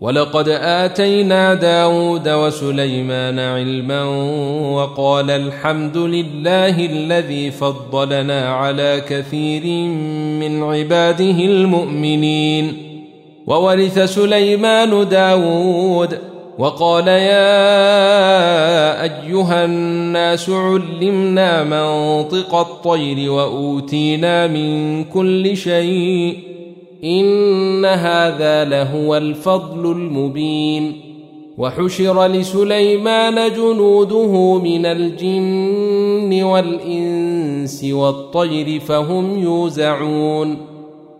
ولقد آتينا داود وسليمان علما وقال الحمد لله الذي فضلنا على كثير من عباده المؤمنين. وورث سليمان داود وقال يا أيها الناس علمنا منطق الطير وأوتينا من كل شيء إن هذا لهو الفضل المبين. وحشر لسليمان جنوده من الجن والإنس والطير فهم يوزعون.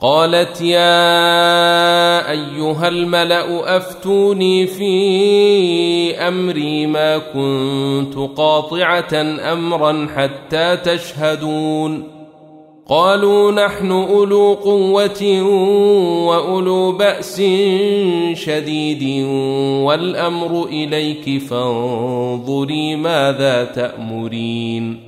قالت يا أيها الملأ أفتوني في أمري ما كنت قاطعة أمرا حتى تشهدون. قالوا نحن أولو قوة وأولو بأس شديد والأمر إليك فانظري ماذا تأمرين.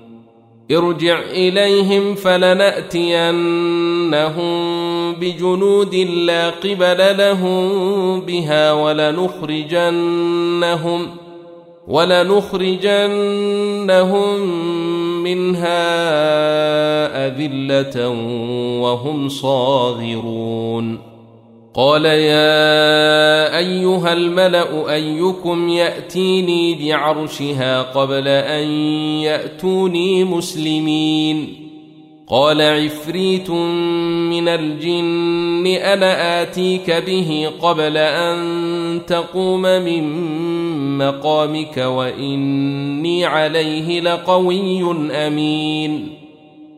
ارجع إليهم فلنأتينهم بجنود لا قبل لهم بها ولنخرجنهم ولنخرجنهم منها أذلة وهم صاغرون. قال يا أيها الملأ أيكم يأتيني بعرشها قبل أن يأتوني مسلمين. قال عفريت من الجن أنا آتيك به قبل أن تقوم من مقامك وإني عليه لقوي أمين.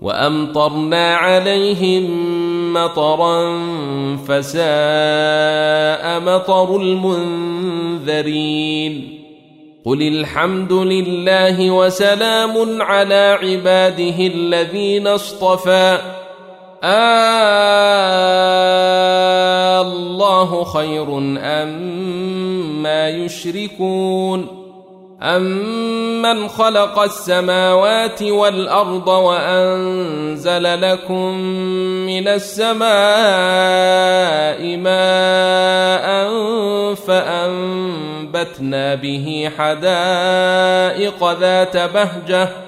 وأمطرنا عليهم مطرا فساء مطر المنذرين. قل الحمد لله وسلام على عباده الذين اصطفى. آه الله خير أم ما يشركون. أمن خلق السماوات والأرض وأنزل لكم من السماء ماء فأنبتنا به حدائق ذات بهجة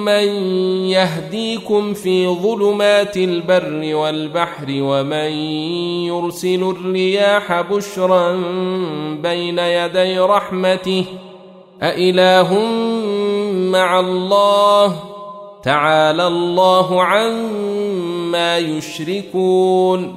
أمن يهديكم في ظلمات البر والبحر ومن يرسل الرياح بشرا بين يدي رحمته أإله مع الله تعالى الله عما يشركون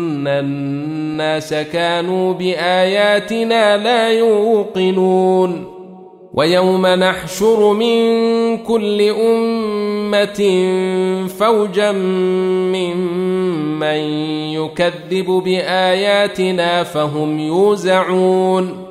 ان الناس كانوا باياتنا لا يوقنون ويوم نحشر من كل امه فوجا ممن يكذب باياتنا فهم يوزعون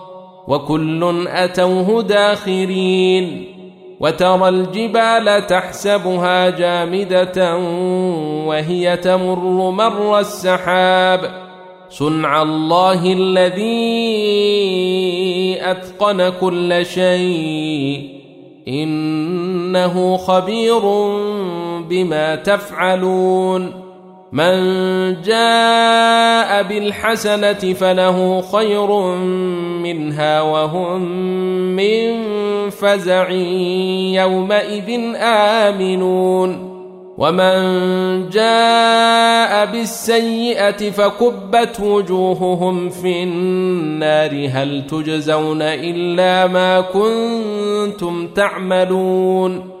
وكل أتوه داخرين وترى الجبال تحسبها جامدة وهي تمر مر السحاب صنع الله الذي أتقن كل شيء إنه خبير بما تفعلون من جاء بالحسنة فله خير منها وهم من فزع يومئذ آمنون. ومن جاء بالسيئة فكبت وجوههم في النار. هل تجزون إلا ما كنتم تعملون؟